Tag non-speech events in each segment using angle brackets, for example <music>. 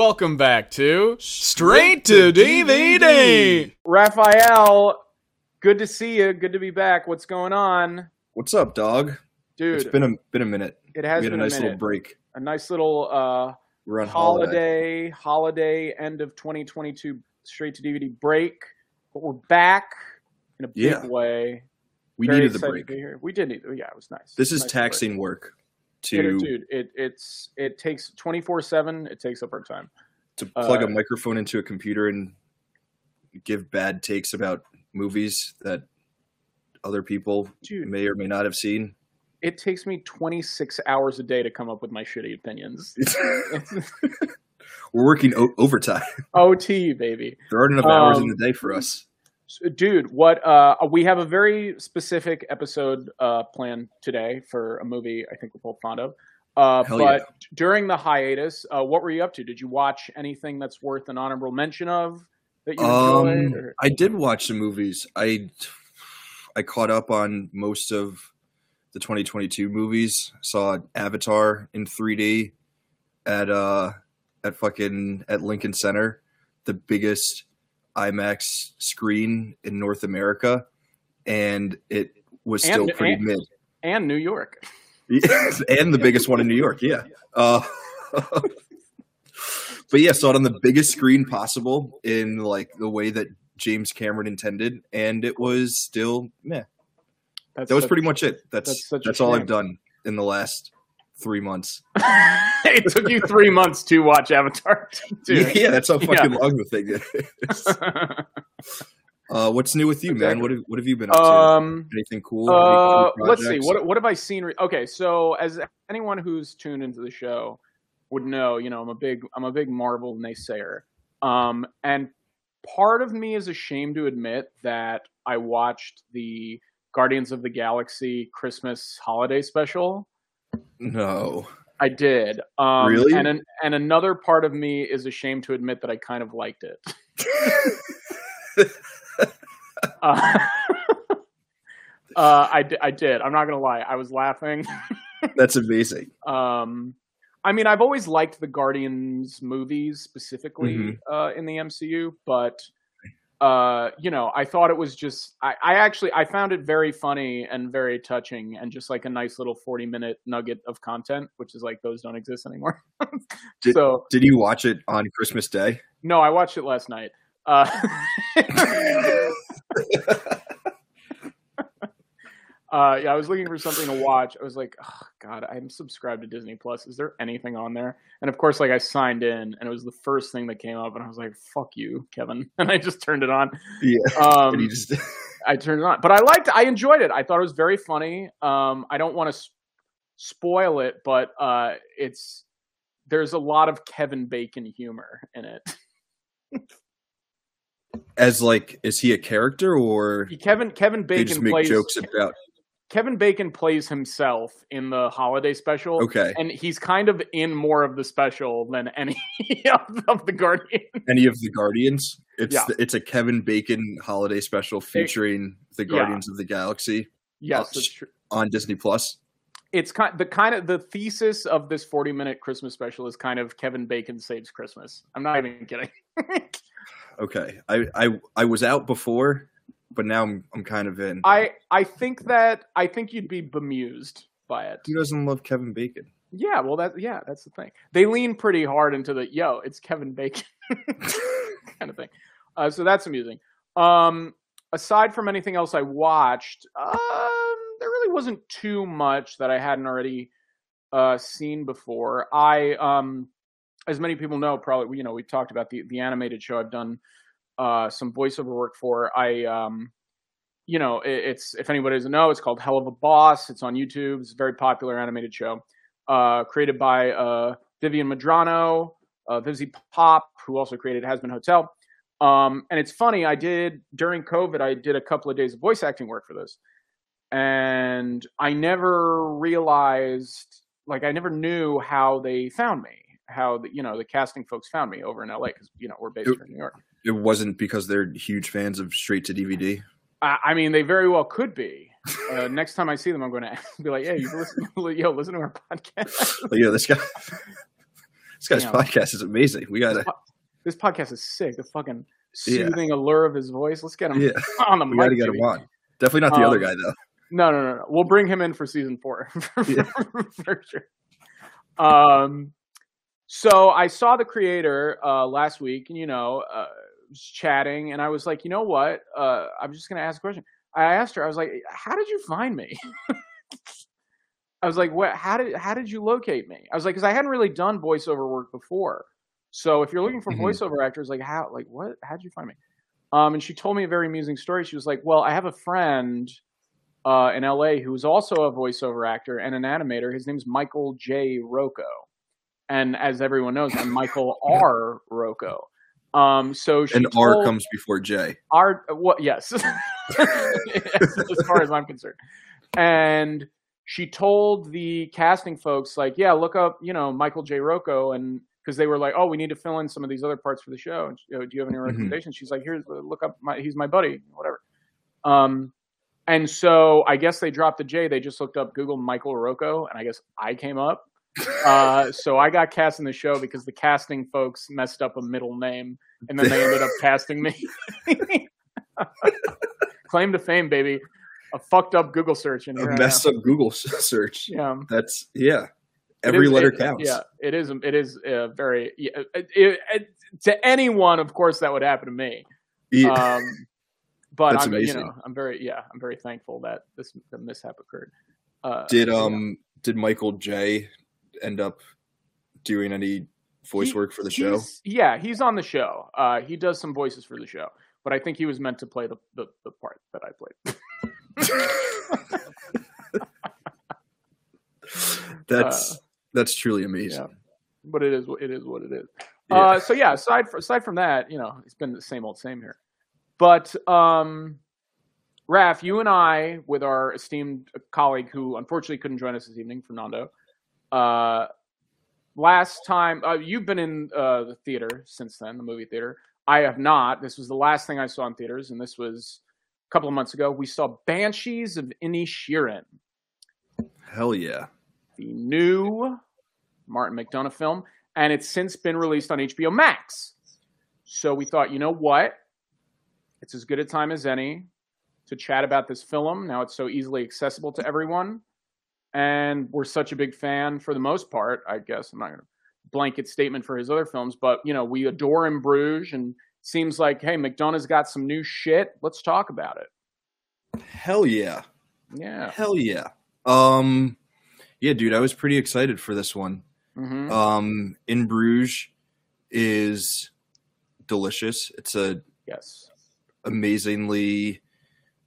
Welcome back to Straight to DVD. Raphael, good to see you. Good to be back. What's going on, What's up, dog? dude? It's been a been a minute. it has we had been a nice minute. little break. A nice little uh, We're on holiday. holiday, holiday, end of 2022, straight to DVD break. But we're back in a big Yeah. way. We Very needed the break. to be here. We did need. Yeah, it was nice. This is Nice break. taxing work It is, to dude. It it's it takes 24 seven. It takes up our time. to plug uh, a microphone into a computer and give bad takes about movies that other people Dude, may or may not have seen. it takes me 26 hours a day to come up with my shitty opinions. <laughs> <laughs> We're working o- overtime. OT, baby. There aren't enough hours in Um, the day for us. So, dude what uh we have a very specific episode uh planned today for a movie i think we're both fond of uh but yeah. during the hiatus uh what were you up to did you watch anything that's worth an honorable mention of that you Um, enjoyed or? I did watch some movies. I I caught up on most of the 2022 movies. Saw Avatar in 3D at uh at fucking at Lincoln Center, the biggest IMAX screen in North America, and it was still And- pretty and- mid. and new york <laughs> and the biggest one in New York. Yeah. Uh, <laughs> but yeah, saw it on the biggest screen possible in like the way that James Cameron intended, and it was still meh. that's That was such- pretty much it. that's That's that's, all. I've done in the last three months. <laughs> it took you three months to watch avatar dude. Yeah, that's how Yeah. fucking long the thing is. <laughs> uh, what's new with you, man? What have, what have you been up to? um Anything cool? Uh, Any cool let's see. What what have I seen? Re- okay, so as anyone who's tuned into the show would know, you know, I'm a big I'm a big Marvel naysayer. Um, and part of me is ashamed to admit that I watched the Guardians of the Galaxy Christmas holiday special. No. I did. Um, Really? And an, and another part of me is ashamed to admit that I kind of liked it. <laughs> uh, <laughs> uh, I, I did. I'm not gonna lie. I was laughing. <laughs> That's amazing. Um, I mean, I've always liked the Guardians movies specifically Mhm. uh, in the MCU, but uh, you know, I thought it was just. I, I actually I found it very funny and very touching, and just like a nice little 40 minute nugget of content, which is like those don't exist anymore. <laughs> Did- so Did you watch it on Christmas Day? no, I watched it last night. Uh, <laughs> <laughs> uh, yeah, I was looking for something to watch. I was like, oh, God, I'm subscribed to Disney Plus. Is there anything on there? And of course, like I signed in, and it was the first thing that came up, and I was like, "Fuck you, Kevin," <laughs> and I just turned it on. Yeah. <laughs> Um, just <laughs> I turned it on, but I liked. I enjoyed it. I thought it was very funny. Um, I don't want to spoil it, but uh, it's there's a lot of Kevin Bacon humor in it. as like is he a character or Kevin Kevin Bacon plays jokes about Kevin Bacon plays himself in the holiday special. okay And he's kind of in more of the special than any <laughs> of, of the Guardian. any of the guardians it's Yeah. the, it's a kevin bacon holiday special featuring the yeah. guardians of the galaxy Yes, on disney plus It's kind the kind of the thesis of this 40 minute Christmas special is kind of Kevin Bacon saves Christmas. I'm not even kidding. <laughs> okay i i i was out before but now i'm i'm kind of in I I think that I think you'd be bemused by it. who doesn't love kevin bacon Yeah, well that yeah, that's the thing. They lean pretty hard into the yo, it's Kevin Bacon <laughs> kind of thing. Uh, so that's amusing. Um, aside from anything else I watched, um, there really wasn't too much that I hadn't already uh, seen before. I, um, as many people know, probably you know we talked about the the animated show I've done uh, some voiceover work for. I um, you know, it, it's if anybody doesn't know, it's called Helluva Boss. It's on YouTube. It's a very popular animated show, uh, created by uh, Vivienne Medrano, uh, Pop, who also created Hazbin Hotel. Um, and it's funny, I did during COVID, I did a couple of days of voice acting work for this, and I never realized, like, I never knew how they found me, how the, you know the casting folks found me over in LA because you know we're based It- in New York. It wasn't because they're huge fans of straight to dvd I, I mean, they very well could be. Uh, <laughs> next time I see them, I'm going <laughs> to be like, "Hey, you listen, yo, listen to our podcast." <laughs> Like, yeah, this guy. This guy's Damn. podcast is amazing. We gotta, This podcast is sick. The fucking Yeah. soothing allure of his voice. Let's get him yeah, on the we mic. gotta get him on. Definitely not the other Um, guy though. No, no, no, no. We'll bring him in for season four Yeah. for sure. Um, so I saw the creator uh, last week, and you know, uh, chatting, and I was like, you know what? Uh, I'm just gonna ask a question. I asked her. I was like, how did you find me? <laughs> I was like, what? How did how did you locate me? I was like, because I hadn't really done voiceover work before. So if you're looking for Mhm. voiceover actors, like how, like what? How'd you find me? Um, and she told me a very amusing story. She was like, well, I have a friend uh, in LA who is also a voiceover actor and an animator. His name's Michael J. Rocco. And as everyone knows, I'm Michael <laughs> R. Rocco. Um, so she And R told- comes before J. R, what? <laughs> Yes, as far as I'm concerned. And she told the casting folks, like, yeah, look up, you know, Michael J. Rocco, and because they were like, oh, we need to fill in some of these other parts for the show. And you know, do you have any recommendations? She's like, here's the look up, my, he's my buddy, whatever. Um, and so I guess they dropped the J. They just looked up Google Michael Rocco, and I guess I came up. Uh, so I got cast in the show because the casting folks messed up a middle name, and then they ended up casting me. <laughs> Claim to fame, baby. A fucked up Google search, and A messed up Google <laughs> search. Yeah, That's yeah. Every is- letter it- counts. Yeah, it is. It is uh, very. Yeah, it, it, it- to anyone, of course, that would happen to me. Yeah. Um, but That's I'm, you know, I'm very, yeah, I'm very thankful that this the mishap occurred. Uh, did so, yeah. um did Michael J end up doing any voice He- work for the show? Yeah, he's on the show. Uh, he does some voices for the show, but I think he was meant to play the the, the part that I played. <laughs> That's Uh, that's truly amazing. yeah. but it is it is what it is. Yeah. Uh, so yeah, aside from, aside from that, you know, it's been the same old same here. But um, Raf, you and I, with our esteemed colleague who unfortunately couldn't join us this evening, Fernando. Uh, last time uh, you've been in uh, the theater since then, the movie theater. I have not. This was the last thing I saw in theaters, and this was a couple of months ago. We saw Banshees of Inisherin Hell yeah. the new Martin McDonagh film, and it's since been released on HBO Max. So we thought, you know what? It's as good a time as any to chat about this film. Now it's so easily accessible to everyone. And we're such a big fan for the most part, I guess. I'm not going to blanket statement for his other films, but you know, we adore In Bruges and seems like, hey, McDonagh's got some new shit. Let's talk about it. Hell yeah. Yeah. Hell yeah. Um yeah, dude, I was pretty excited for this one. hmm Um In Bruges is delicious. It's a yes. amazingly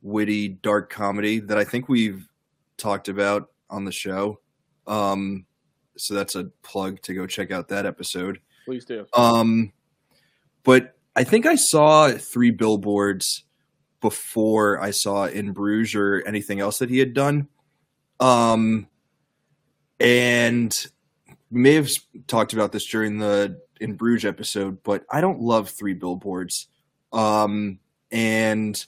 witty dark comedy that I think we've talked about on the show. Um so that's a plug to go check out that episode. Please do. Um, but I think I saw three billboards before I saw In Bruges or anything else that he had done. Um, and we may have talked about this during the In Bruges episode, but I don't love three billboards. Um, and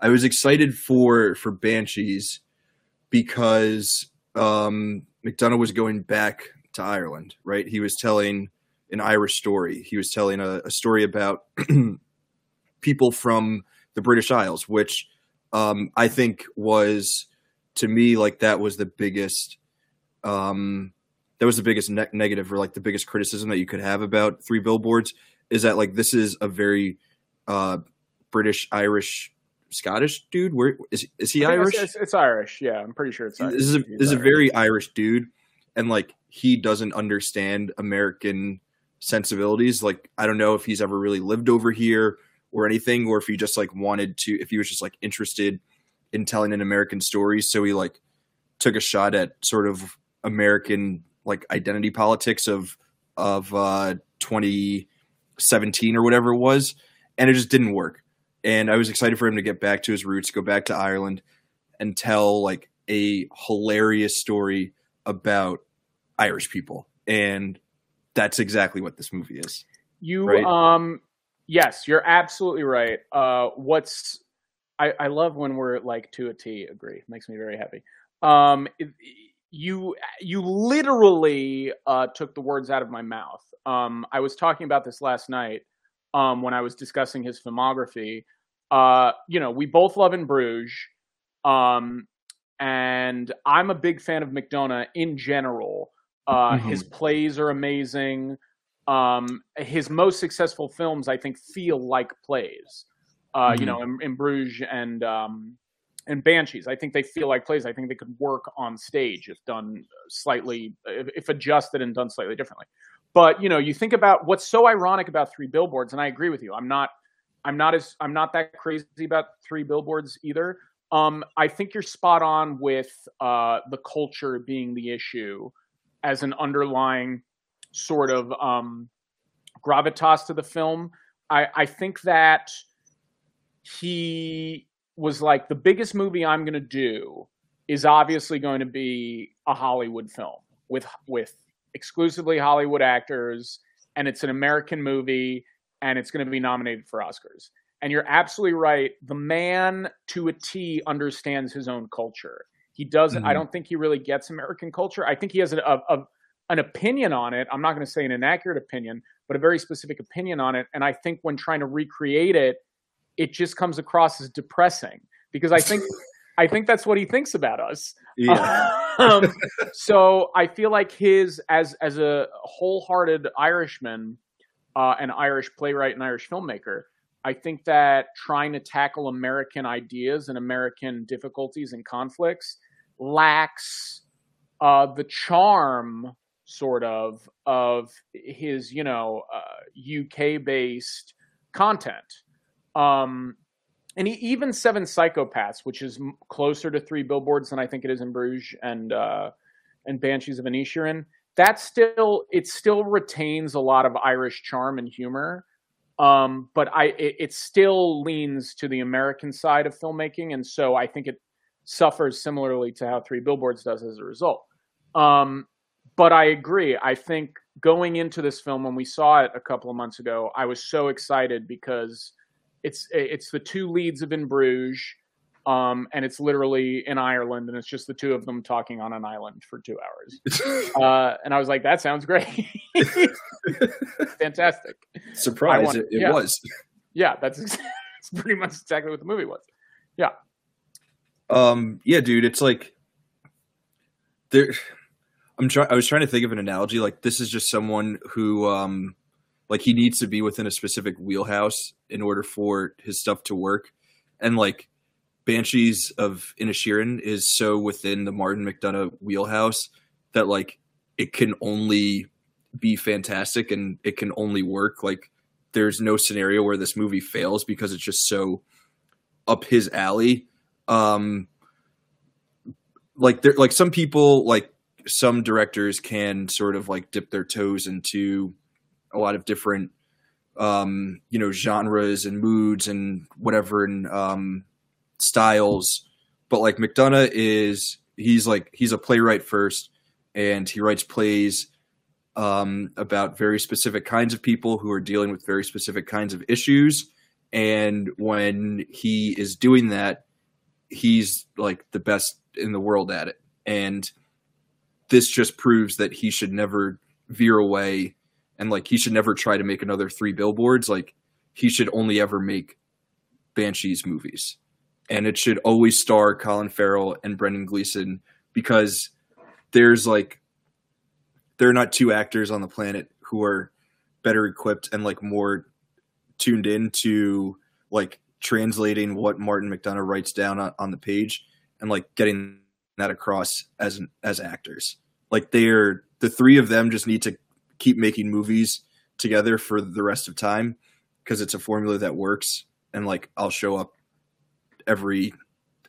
I was excited for for Banshees because um, McDonagh was going back to Ireland, right? He was telling an Irish story. He was telling a, a story about <clears throat> people from the British Isles, which um, I think was to me like that was the biggest um, that was the biggest ne- negative or like the biggest criticism that you could have about three billboards is that like this is a very uh, British Irish Scottish dude. Where is is he Irish? It's, it's, it's Irish. Yeah, I'm pretty sure it's Irish. this is a, He's this is a very Irish dude, and like he doesn't understand American sensibilities. Like I don't know if he's ever really lived over here or anything, or if he just like wanted to, if he was just like interested in telling an American story, so he like took a shot at sort of American like identity politics of of uh 2017 or whatever it was, and it just didn't work. And I was excited for him to get back to his roots, go back to Ireland, and tell like a hilarious story about Irish people. And that's exactly what this movie is. You Right. um yes, you're absolutely right. Uh what's I, I love when we're like to a T agree. Makes me very happy. Um it- you you literally uh, took the words out of my mouth. Um, I was talking about this last night um, when I was discussing his filmography. Uh, you know, we both love In Bruges, um, and I'm a big fan of McDonagh in general. Uh, Mhm. His plays are amazing. Um, his most successful films, I think, feel like plays. Uh, You Mhm. know, in, in Bruges and um, and Banshees, I think they feel like plays. I think they could work on stage if done slightly, if, if adjusted and done slightly differently. But you know, you think about what's so ironic about Three Billboards, and I agree with you. I'm not, I'm not as, I'm not that crazy about Three Billboards either. Um, I think you're spot on with uh, the culture being the issue as an underlying sort of um, gravitas to the film. I, I think that he was like the biggest movie I'm going to do is obviously going to be a Hollywood film with with exclusively Hollywood actors and it's an American movie and it's going to be nominated for Oscars. And you're absolutely right. The man to a T understands his own culture. He doesn't. I Mhm. don't think he really gets American culture. I think he has a, a, a an opinion on it. I'm not going to say an inaccurate opinion, but a very specific opinion on it. And I think when trying to recreate it, it just comes across as depressing because I think <laughs> I think that's what he thinks about us. Yeah. <laughs> um, so I feel like his as as a wholehearted Irishman, uh, an Irish playwright and Irish filmmaker, I think that trying to tackle American ideas and American difficulties and conflicts lacks uh, the charm, sort of, of his you know uh, UK based content. Um, and he, even Seven Psychopaths, which is closer to Three Billboards than I think it is in Bruges and uh, and Banshees of Inisherin, that still it still retains a lot of Irish charm and humor. Um, but I it, it still leans to the American side of filmmaking, and so I think it suffers similarly to how Three Billboards does as a result. Um, but I agree. I think going into this film when we saw it a couple of months ago, I was so excited because it's it's the two leads of In Bruges, um, and it's literally in Ireland, and it's just the two of them talking on an island for two hours. <laughs> Uh, and I was like, that sounds great, <laughs> fantastic. Surprise! want- it, it yeah. was. Yeah, that's, <laughs> that's pretty much exactly what the movie was. Yeah. Um, yeah, dude, it's like there. I'm trying. I was trying to think of an analogy. Like this is just someone who, um, like he needs to be within a specific wheelhouse in order for his stuff to work, and like Banshees of Inisherin is so within the Martin McDonagh wheelhouse that like it can only be fantastic and it can only work. Like there's no scenario where this movie fails because it's just so up his alley um like there like some people like some directors can sort of like dip their toes into a lot of different um you know genres and moods and whatever and um styles but like mcdonagh is he's like he's a playwright first and he writes plays um about very specific kinds of people who are dealing with very specific kinds of issues and when he is doing that he's like the best in the world at it. And this just proves that he should never veer away and like he should never try to make another three billboards. Like he should only ever make Banshees movies. And it should always star Colin Farrell and Brendan Gleeson because there's like there are not two actors on the planet who are better equipped and like more tuned in to like translating what Martin McDonagh writes down on, on the page and like getting that across as as actors. Like they're the three of them just need to keep making movies together for the rest of time because it's a formula that works and like I'll show up every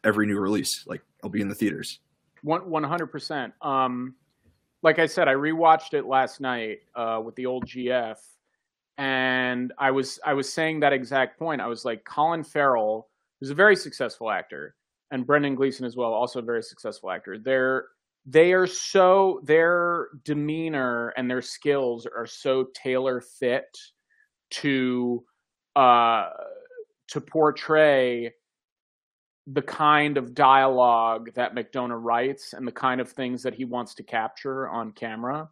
every new release. Like I'll be in the theaters. One one hundred percent. Um, like I said, I rewatched it last night uh, with the old GF, and I was I was saying that exact point. I was like, Colin Farrell, who's a very successful actor, and Brendan Gleeson as well, also a very successful actor. They're they are so their demeanor and their skills are so tailor fit to uh to portray the kind of dialogue that McDonagh writes and the kind of things that he wants to capture on camera.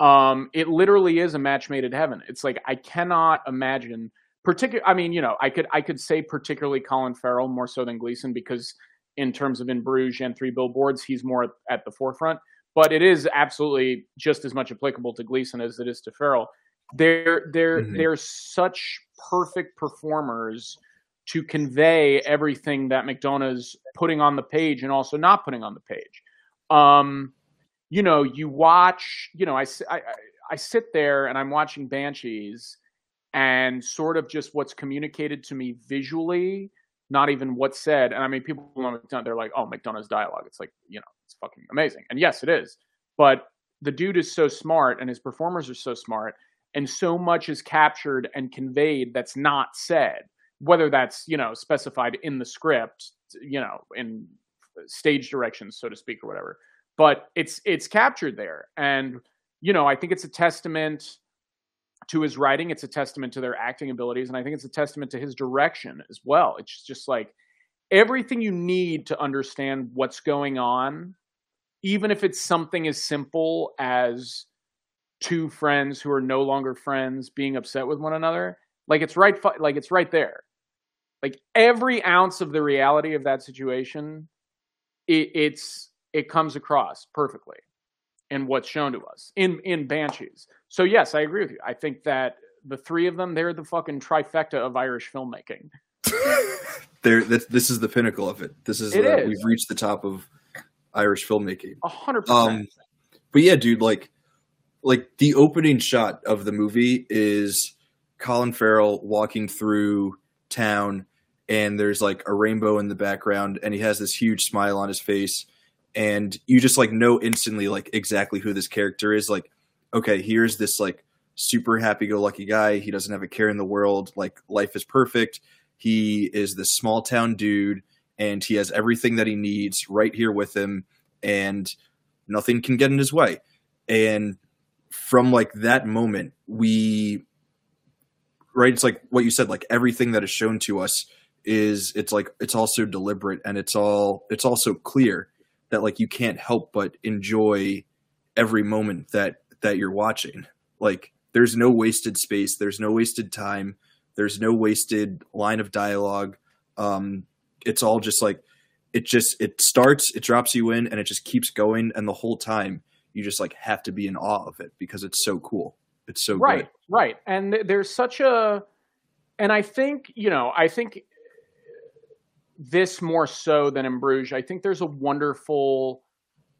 Um, it literally is a match made in heaven. It's like I cannot imagine particular I mean, you know, I could I could say particularly Colin Farrell more so than Gleeson because in terms of in Bruges and three billboards, he's more at the forefront. But it is absolutely just as much applicable to Gleeson as it is to Farrell. They're they're mm-hmm. they're such perfect performers to convey everything that McDonagh's putting on the page and also not putting on the page. Um, you know, you watch, you know, I, I, I sit there and I'm watching Banshees and sort of just what's communicated to me visually, not even what's said. And I mean, people, they're like, oh, McDonagh's dialogue. It's like, you know, it's fucking amazing. And yes, it is. But the dude is so smart and his performers are so smart and so much is captured and conveyed that's not said whether that's you know specified in the script you know in stage directions so to speak or whatever. But it's it's captured there. And you know i think it's a testament to his writing. It's a testament to their acting abilities. And i think it's a testament to his direction as well. It's just like everything you need to understand what's going on even if it's something as simple as two friends who are no longer friends being upset with one another like it's right like it's right there like every ounce of the reality of that situation it, it's it comes across perfectly in what's shown to us in in banshees. So yes i agree with you. I think that the three of them they're the fucking trifecta of irish filmmaking. <laughs> There this is the pinnacle of it. This is, it uh, is. we've reached the top of irish filmmaking. A hundred percent. um, but yeah dude like like the opening shot of the movie is colin farrell walking through town and there's like a rainbow in the background and he has this huge smile on his face and you just like know instantly like exactly who this character is like okay here's this like super happy go lucky guy he doesn't have a care in the world like life is perfect he is this small town dude and he has everything that he needs right here with him and nothing can get in his way and from like that moment we right it's like what you said like everything that is shown to us is it's like it's also deliberate and it's all it's also clear that like you can't help but enjoy every moment that that you're watching. Like there's no wasted space there's no wasted time there's no wasted line of dialogue. Um it's all just like it just it starts it drops you in and it just keeps going and the whole time you just like have to be in awe of it because it's so cool. It's so right good. right. And there's such a and i think you know i think this more so than in Bruges. I think there's a wonderful,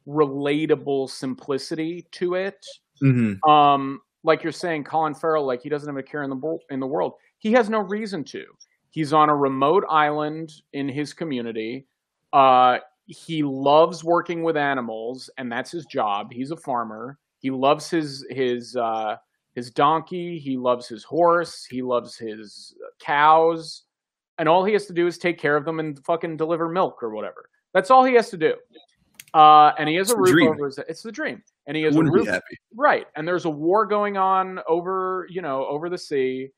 relatable simplicity to it. Mm-hmm. Um, like you're saying, Colin Farrell, like he doesn't have a care in the in the world. He has no reason to. He's on a remote island in his community. Uh, he loves working with animals, and that's his job. He's a farmer. He loves his his uh, his donkey. He loves his horse. He loves his cows and all he has to do is take care of them and fucking deliver milk or whatever. That's all he has to do. Uh, and he has it's a roof dream. over his. It's the dream, and he has a roof. Right, and there's a war going on over, you know, over the sea,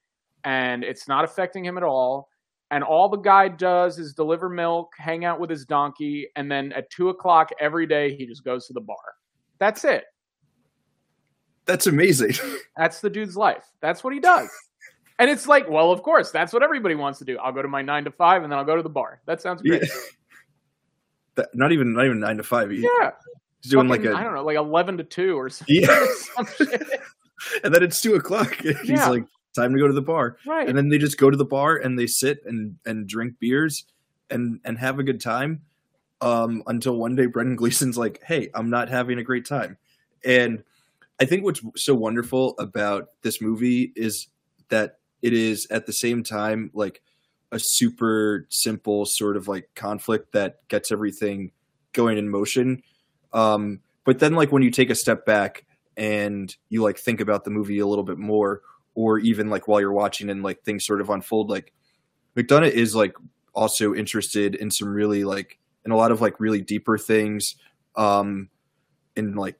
and it's not affecting him at all. And all the guy does is deliver milk, hang out with his donkey, and then at two o'clock every day he just goes to the bar. That's it. That's amazing. <laughs> That's the dude's life. That's what he does. And it's like, well, of course, that's what everybody wants to do. I'll go to my nine to five and then I'll go to the bar. That sounds great. Yeah. <laughs> That, not even not even nine to five. He, yeah. He's doing Fucking, like a I don't know, like eleven to two or something. Yeah. <laughs> <laughs> and then it's two o'clock. He's Yeah. like, time to go to the bar. right. And then they just go to the bar and they sit and and drink beers and and have a good time. Um, until one day Brendan Gleeson's like, "Hey, I'm not having a great time," and I think what's so wonderful about this movie is that it is at the same time like a super simple sort of like conflict that gets everything going in motion. Um, but then like when you take a step back and you like think about the movie a little bit more, or even like while you're watching and like things sort of unfold, like McDonagh is like also interested in some really like in a lot of like really deeper things, um, in like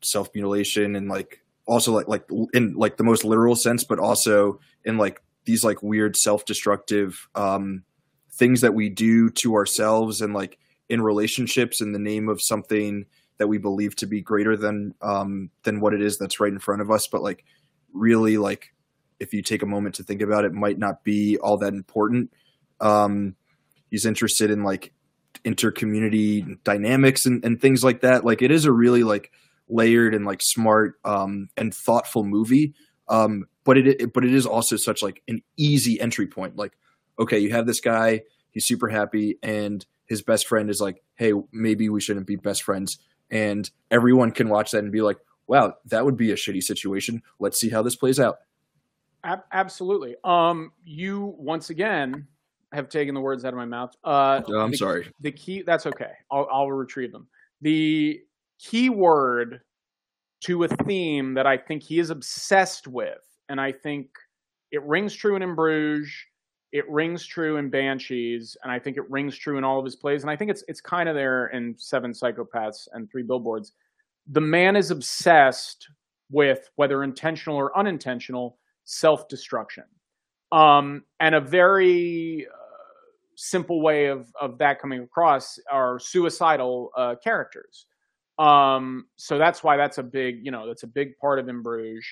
self mutilation and like also like like in like the most literal sense, but also in like these like weird self destructive um, things that we do to ourselves and like in relationships in the name of something that we believe to be greater than um than what it is that's right in front of us. But like really like if you take a moment to think about it might not be all that important. Um he's interested in like intercommunity dynamics and, and things like that. Like it is a really like layered and like smart um and thoughtful movie um but it, it but it is also such like an easy entry point like okay you have this guy he's super happy and his best friend is like hey maybe we shouldn't be best friends and everyone can watch that and be like wow that would be a shitty situation let's see how this plays out Ab- absolutely. Um, you once again have taken the words out of my mouth. Uh, Oh, i'm the, sorry The key. That's okay. I'll, I'll retrieve them. The key word to a theme that I think he is obsessed with, and I think it rings true in In Bruges. It rings true in Banshees, and I think it rings true in all of his plays. And I think it's it's kind of there in Seven Psychopaths and Three Billboards. The man is obsessed with whether intentional or unintentional self destruction. Um, and a very uh, simple way of, of that coming across are suicidal uh, characters. Um, so that's why that's a big, you know, that's a big part of In Bruges.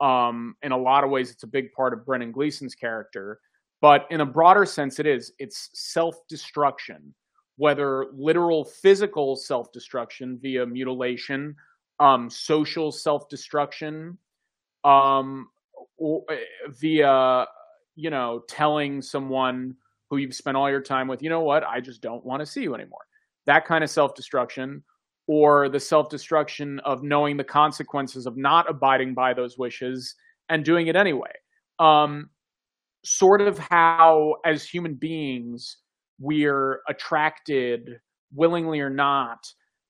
Um, in a lot of ways, it's a big part of Brendan Gleeson's character. But in a broader sense, it is. It's self destruction, whether literal physical self destruction via mutilation, um, social self destruction, um, uh, via you know telling someone who you've spent all your time with, you know what, I just don't want to see you anymore. That kind of self destruction, or the self destruction of knowing the consequences of not abiding by those wishes and doing it anyway. Um, sort of how, as human beings, we're attracted, willingly or not,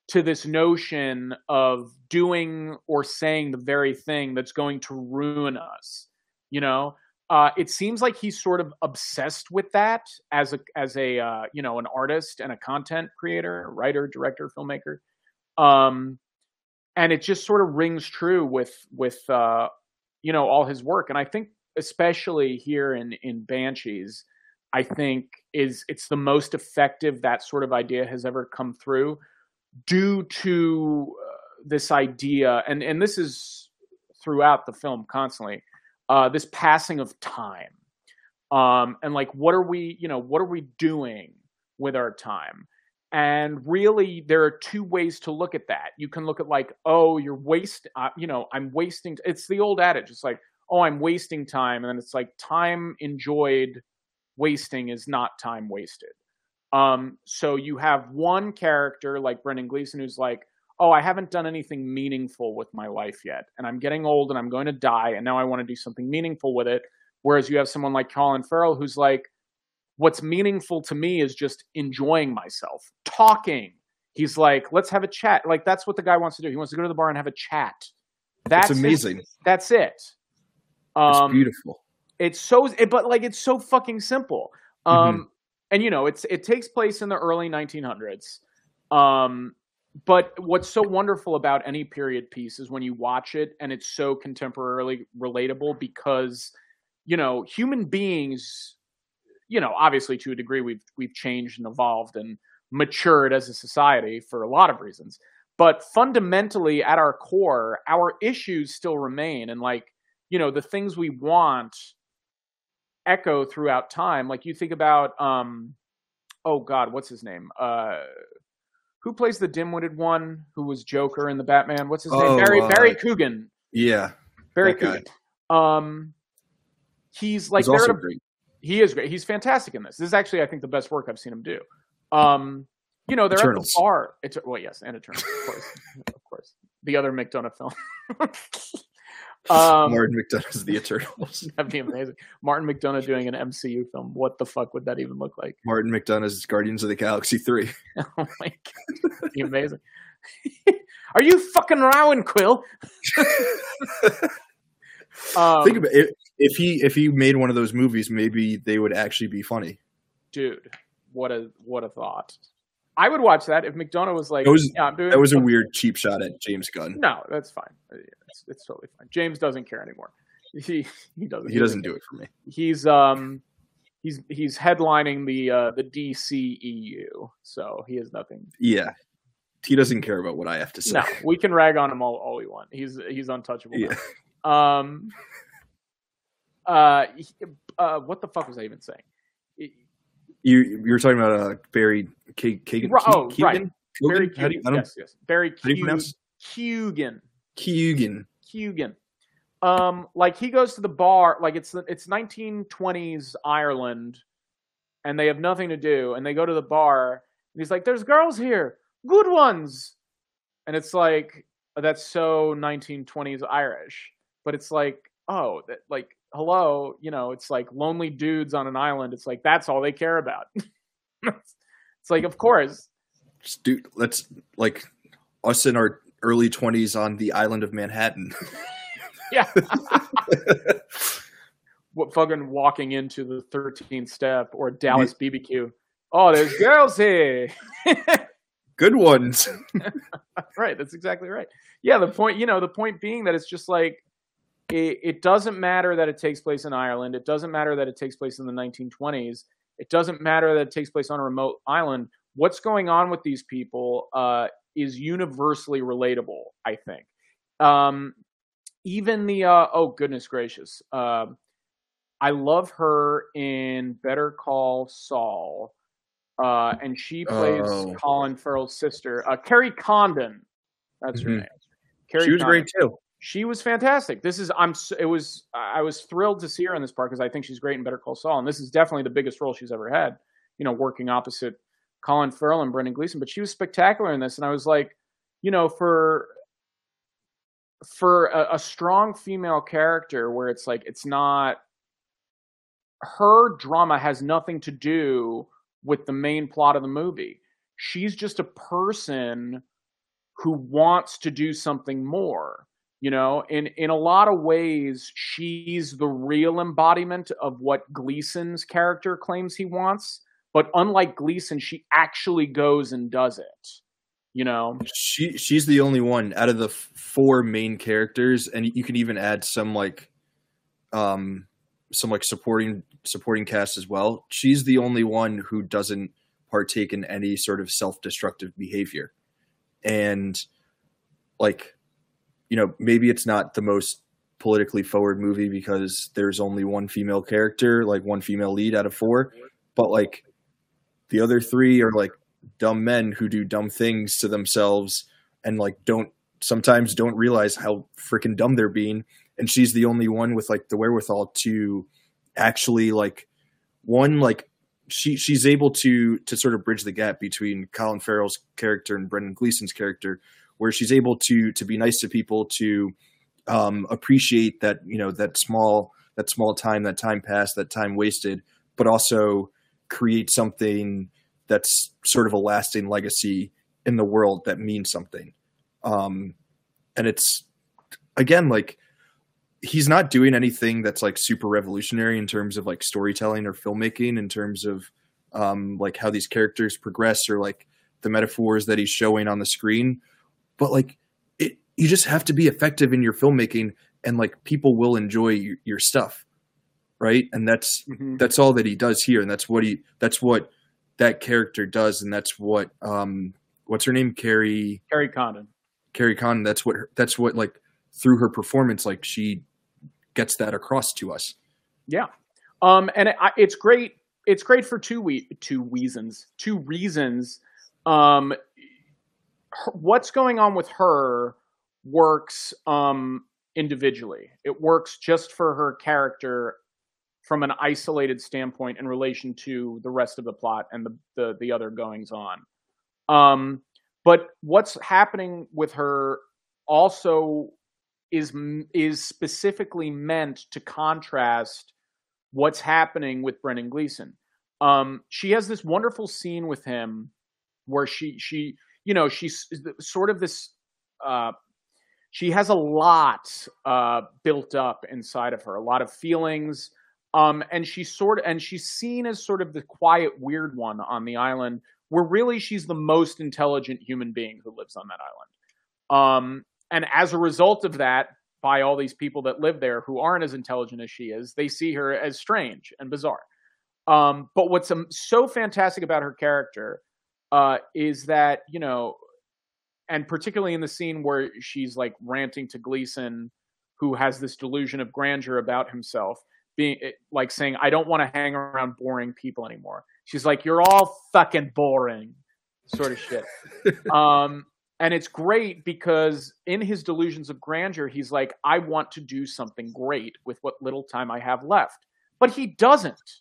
to this notion of doing or saying the very thing that's going to ruin us. You know, uh, it seems like he's sort of obsessed with that as a as a uh, you know an artist and a content creator, writer, director, filmmaker, um, and it just sort of rings true with with uh, you know all his work. And I think especially here in in Banshees, I think is it's the most effective that sort of idea has ever come through due to uh, this idea and and this is throughout the film constantly uh, this passing of time um, and like what are we you know what are we doing with our time and really there are two ways to look at that you can look at like oh you're waste uh, you know i'm wasting it's the old adage it's like oh i'm wasting time and then it's like time enjoyed wasting is not time wasted um, so you have one character like Brendan Gleeson who's like, oh, I haven't done anything meaningful with my life yet, and I'm getting old and I'm going to die, and now I want to do something meaningful with it. Whereas you have someone like Colin Farrell who's like, what's meaningful to me is just enjoying myself, talking. He's like, let's have a chat. Like that's what the guy wants to do. He wants to go to the bar and have a chat. That's it's his- amazing that's it. it's Um, beautiful it's so it, but like it's so fucking simple um Mhm. and you know it's it takes place in the early 1900s um but what's so wonderful about any period piece is when you watch it and it's so contemporarily relatable because you know human beings you know obviously to a degree we've we've changed and evolved and matured as a society for a lot of reasons. But fundamentally at our core our issues still remain. And like you know the things we want echo throughout time. Like you think about um oh god what's his name? Uh who plays the dim-witted one who was joker in the batman? What's his Oh, name barry uh, barry coogan. yeah barry that guy. coogan. Um he's like He's also a- great. he is great. He's fantastic in this. This is actually i think the best work i've seen him do um you know they're Eternals. at the bar it's well yes and eternal of course <laughs> of course the other mcdonagh film <laughs> um martin mcdonagh's the eternals <laughs> That'd be amazing. Martin McDonagh doing an MCU film. What the fuck would that even look like? martin mcdonagh's guardians of the galaxy 3 Oh my god, That'd be amazing. Are you fucking rowing, Quill? Um, think about it if he if he made one of those movies maybe they would actually be funny dude, what a what a thought. I would watch that if McDonagh was like, That was- yeah, that was a weird cheap shot at james gunn No, that's fine. It's, it's totally fine. James doesn't care anymore. He he doesn't. he doesn't do it for me He's um he's he's headlining the uh, the DCEU, so he has nothing. Yeah, he doesn't care about what I have to say. No, we can rag on him all, all we want. He's he's untouchable. Yeah. now. Um. Uh, uh, what the fuck was I even saying? You you were talking about uh, Barry K- Kagan. Oh, Keegan? right. Barry? How do you, I don't, Yes, yes. Barry how do you pronounce Keoghan. Keoghan? Keoghan. Um, like he goes to the bar, like it's it's 1920s Ireland, and they have nothing to do, and they go to the bar, and he's like, "There's girls here, good ones," and it's like that's so 1920s Irish, but it's like, oh, that like hello, you know, it's like lonely dudes on an island. It's like that's all they care about. <laughs> it's like, of course, Just Dude, let's like us in our early twenties on the island of Manhattan. <laughs> yeah. <laughs> what fucking walking into the 13th step or Dallas BBQ. Oh, there's girls here. Good ones. right, that's exactly right. Yeah, the point, you know, the point being that it's just like it, it doesn't matter that it takes place in Ireland. It doesn't matter that it takes place in the 1920s. It doesn't matter that it takes place on a remote island. What's going on with these people uh, is universally relatable. I think. Um, even the uh, oh goodness gracious, um, I love her in Better Call Saul, uh, and she plays Oh. Colin Farrell's sister, uh, Kerry Condon. That's her Mhm. name. Kerry she was Condon. great too. She was fantastic. This is I'm it was I was thrilled to see her in this part because I think she's great in Better Call Saul, and this is definitely the biggest role she's ever had. You know, working opposite Colin Farrell and Brendan Gleeson, but she was spectacular in this, and I was like, you know, for for a, a strong female character where it's like it's not her drama has nothing to do with the main plot of the movie. She's just a person who wants to do something more. You know, in in a lot of ways, she's the real embodiment of what Gleeson's character claims he wants. But unlike Gleason, she actually goes and does it. You know, She she's the only one out of the four main characters, and you can even add some like, um, some like supporting supporting cast as well. She's the only one who doesn't partake in any sort of self destructive behavior, and like, you know, maybe it's not the most politically forward movie because there's only one female character, like one female lead out of four, but like the other three are like dumb men who do dumb things to themselves and like don't sometimes don't realize how freaking dumb they're being. And she's the only one with like the wherewithal to actually like one like she she's able to to sort of bridge the gap between Colin Farrell's character and Brendan Gleeson's character where she's able to to be nice to people to um appreciate that you know that small that small time that time passed that time wasted but also create something that's sort of a lasting legacy in the world that means something. Um, and it's again like he's not doing anything that's like super revolutionary in terms of like storytelling or filmmaking in terms of um, like how these characters progress or like the metaphors that he's showing on the screen. But like it, you just have to be effective in your filmmaking, and like people will enjoy your, your stuff, right? And that's that's all that he does here and that's what he that's what that character does and that's what um what's her name kerry Kerry Condon. kerry Condon. that's what her, that's what like through her performance like she gets that across to us Yeah, um, and it, it's great. It's great for two we two reasons. Two reasons. Um, what's going on with her works um, individually. It works just for her character from an isolated standpoint in relation to the rest of the plot and the the, the other goings on. Um, but what's happening with her also is is specifically meant to contrast what's happening with Brendan Gleeson. Um, she has this wonderful scene with him where she she you know she's sort of this uh, she has a lot uh, built up inside of her, a lot of feelings. Um, and she's sort of and she's seen as sort of the quiet, weird one on the island, where really she's the most intelligent human being who lives on that island. Um, and as a result of that, by all these people that live there who aren't as intelligent as she is, they see her as strange and bizarre. Um, but what's so fantastic about her character uh, is that you know, and particularly in the scene where she's like ranting to Gleeson, who has this delusion of grandeur about himself, being eh, like saying, "I don't want to hang around boring people anymore." She's like, "You're all fucking boring," sort of shit. <laughs> um, and it's great because in his delusions of grandeur, he's like, I want to do something great with what little time I have left. But he doesn't.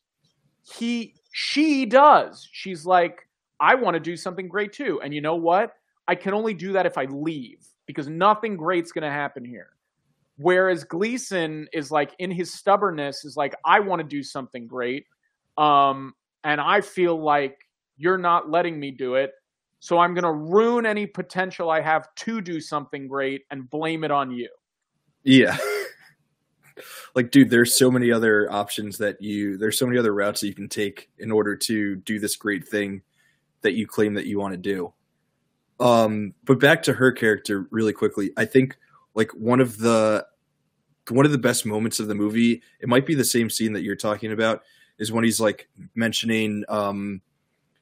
He, she does. She's like, I want to do something great too. And you know what? I can only do that if I leave because nothing great's going to happen here. Whereas Gleeson is like, in his stubbornness, is like, I want to do something great. Um, and I feel like you're not letting me do it. So I'm going to ruin any potential I have to do something great and blame it on you. Yeah. <laughs> like dude, there's so many other options that you there's so many other routes that you can take in order to do this great thing that you claim that you want to do. Um but back to her character really quickly. I think like one of the one of the best moments of the movie, it might be the same scene that you're talking about, is when he's like mentioning um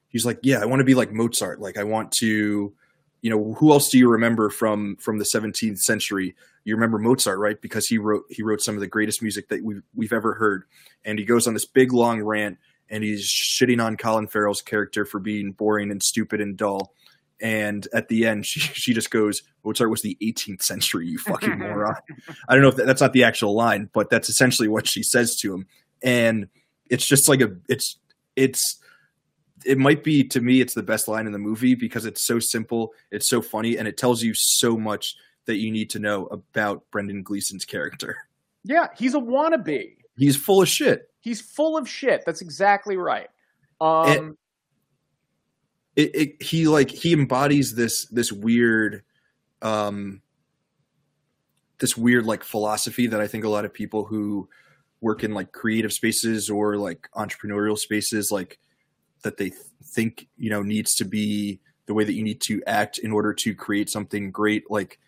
he's like, yeah, I want to be like Mozart. Like I want to, you know, who else do you remember from from the 17th century? You remember Mozart, right? Because he wrote he wrote some of the greatest music that we've we've ever heard. And he goes on this big long rant and he's shitting on Colin Farrell's character for being boring and stupid and dull. And at the end, <laughs> she she just goes, "Mozart was the 18th century, you fucking <laughs> moron." I don't know if that, that's not the actual line, but that's essentially what she says to him. And it's just like a it's it's it might be to me it's the best line in the movie because it's so simple, it's so funny, and it tells you so much that you need to know about Brendan Gleeson's character. Yeah, he's a wannabe. He's full of shit. He's full of shit. That's exactly right. Um, it, it, he like he embodies this this weird, um, this weird like philosophy that I think a lot of people who work in like creative spaces or like entrepreneurial spaces like that they think you know needs to be the way that you need to act in order to create something great like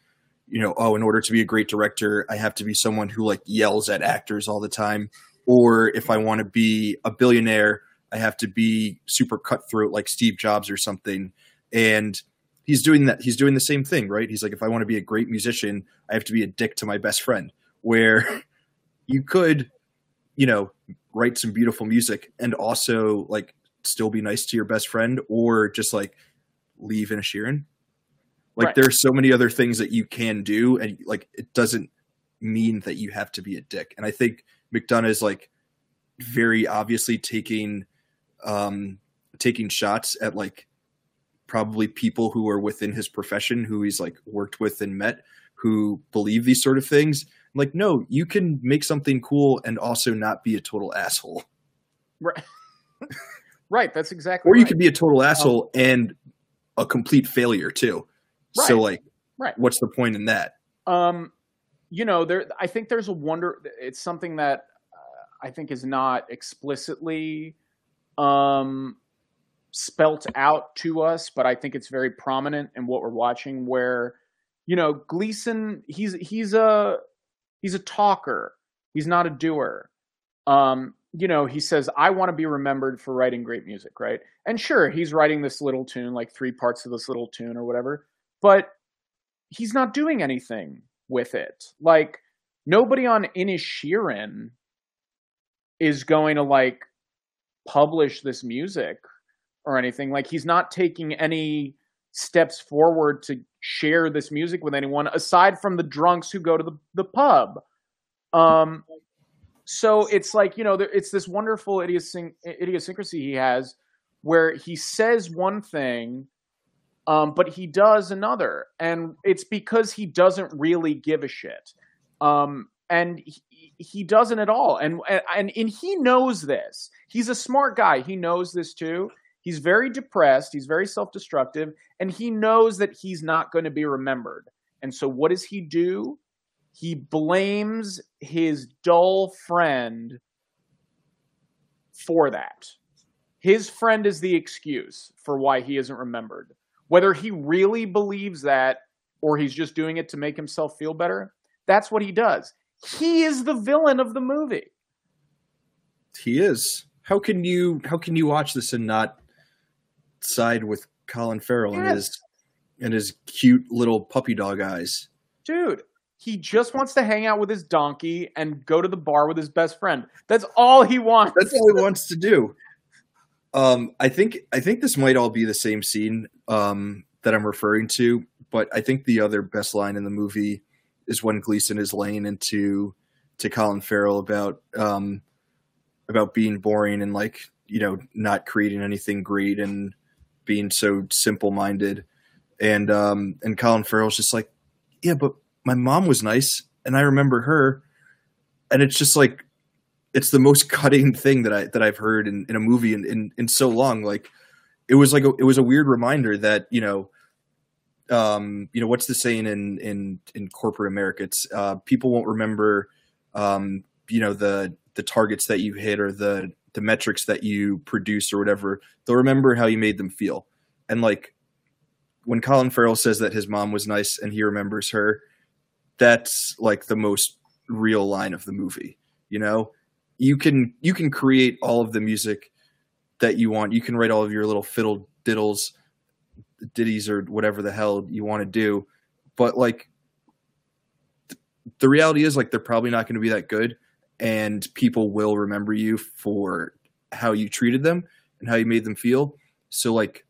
you know oh in order to be a great director i have to be someone who like yells at actors all the time or if i want to be a billionaire i have to be super cutthroat like steve jobs or something and he's doing that he's doing the same thing right he's like if i want to be a great musician i have to be a dick to my best friend where <laughs> you could you know write some beautiful music and also like still be nice to your best friend or just like leave Inisherin. Like right. there's so many other things that you can do and like it doesn't mean that you have to be a dick. And I think McDonagh is like very obviously taking um taking shots at like probably people who are within his profession who he's like worked with and met who believe these sort of things. like no, you can make something cool and also not be a total asshole. Right. <laughs> Right, that's exactly. Or right. you could be a total asshole um, and a complete failure too. Right. So like, right. What's the point in that? Um, you know, there. I think there's a wonder. It's something that uh, I think is not explicitly um, spelt out to us, but I think it's very prominent in what we're watching. Where, you know, Gleeson, he's he's a he's a talker. He's not a doer. Um, you know, he says, I want to be remembered for writing great music, right? And sure, he's writing this little tune, like three parts of this little tune or whatever, but he's not doing anything with it. Like, nobody on Inisherin is going to, like, publish this music or anything. Like, he's not taking any steps forward to share this music with anyone aside from the drunks who go to the, the pub. Um, so it's like you know, it's this wonderful idiosyncrasy he has, where he says one thing, um, but he does another, and it's because he doesn't really give a shit, um, and he, he doesn't at all, and, and and he knows this. He's a smart guy. He knows this too. He's very depressed. He's very self-destructive, and he knows that he's not going to be remembered. And so, what does he do? he blames his dull friend for that. His friend is the excuse for why he isn't remembered. Whether he really believes that or he's just doing it to make himself feel better, that's what he does. He is the villain of the movie. He is. how can you how can you watch this and not side with Colin Farrell and his and his cute little puppy dog eyes? Dude, he just wants to hang out with his donkey and go to the bar with his best friend. That's all he wants. That's all he wants to do. Um, I think I think this might all be the same scene um, that I'm referring to, but I think the other best line in the movie is when Gleeson is laying into to Colin Farrell about um, about being boring and like you know not creating anything great and being so simple minded, and um, and Colin Farrell's just like, yeah, but my mom was nice and I remember her, and it's just like it's the most cutting thing that I that I've heard in, in a movie in, in in so long. Like it was like a, it was a weird reminder that you know, um, you know what's the saying in in in corporate America? It's uh, people won't remember, um, you know the the targets that you hit or the the metrics that you produce or whatever. They'll remember how you made them feel. And like when Colin Farrell says that his mom was nice and he remembers her, that's like the most real line of the movie. You know, you can you can create all of the music that you want. You can write all of your little fiddle diddles, ditties, or whatever the hell you want to do. But like, th- the reality is, like, they're probably not going to be that good, and people will remember you for how you treated them and how you made them feel. So, like,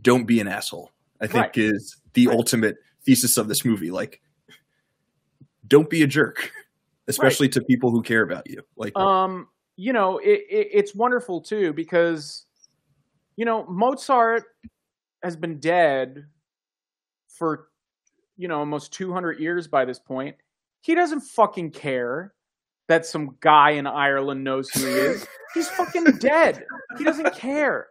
don't be an asshole. I think Right. is the Right. ultimate thesis of this movie. Like, don't be a jerk, <laughs> especially to people who care about you. Like, um you know it, it, it's wonderful too because you know mozart has been dead for you know almost 200 years by this point. He doesn't fucking care that some guy in ireland knows who he is. <laughs> He's fucking dead. He doesn't care.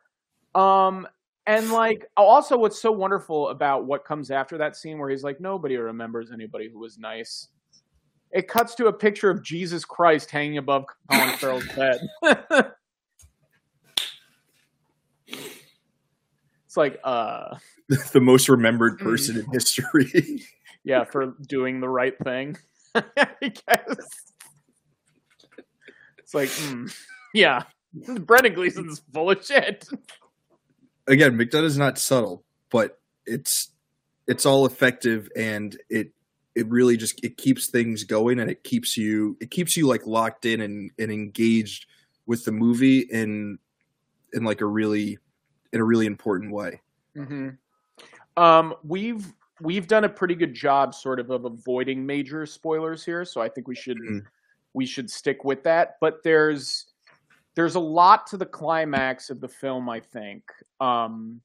Um and like also what's so wonderful about what comes after that scene where he's like nobody remembers anybody who was nice it cuts to a picture of Jesus Christ hanging above Colin Farrell's <laughs> bed. it's like, uh, <laughs> the most remembered person in history. <laughs> yeah, for doing the right thing. I guess. It's like, mm, yeah, Brendan Gleeson's full of shit. Again, McDonagh's not subtle, but it's it's all effective and it it really just it keeps things going and it keeps you it keeps you like locked in and, and engaged with the movie in in like a really in a really important way. hmm Um, we've we've done a pretty good job, sort of, of avoiding major spoilers here. So I think we should Mhm. we should stick with that. But there's there's a lot to the climax of the film. I think. Um,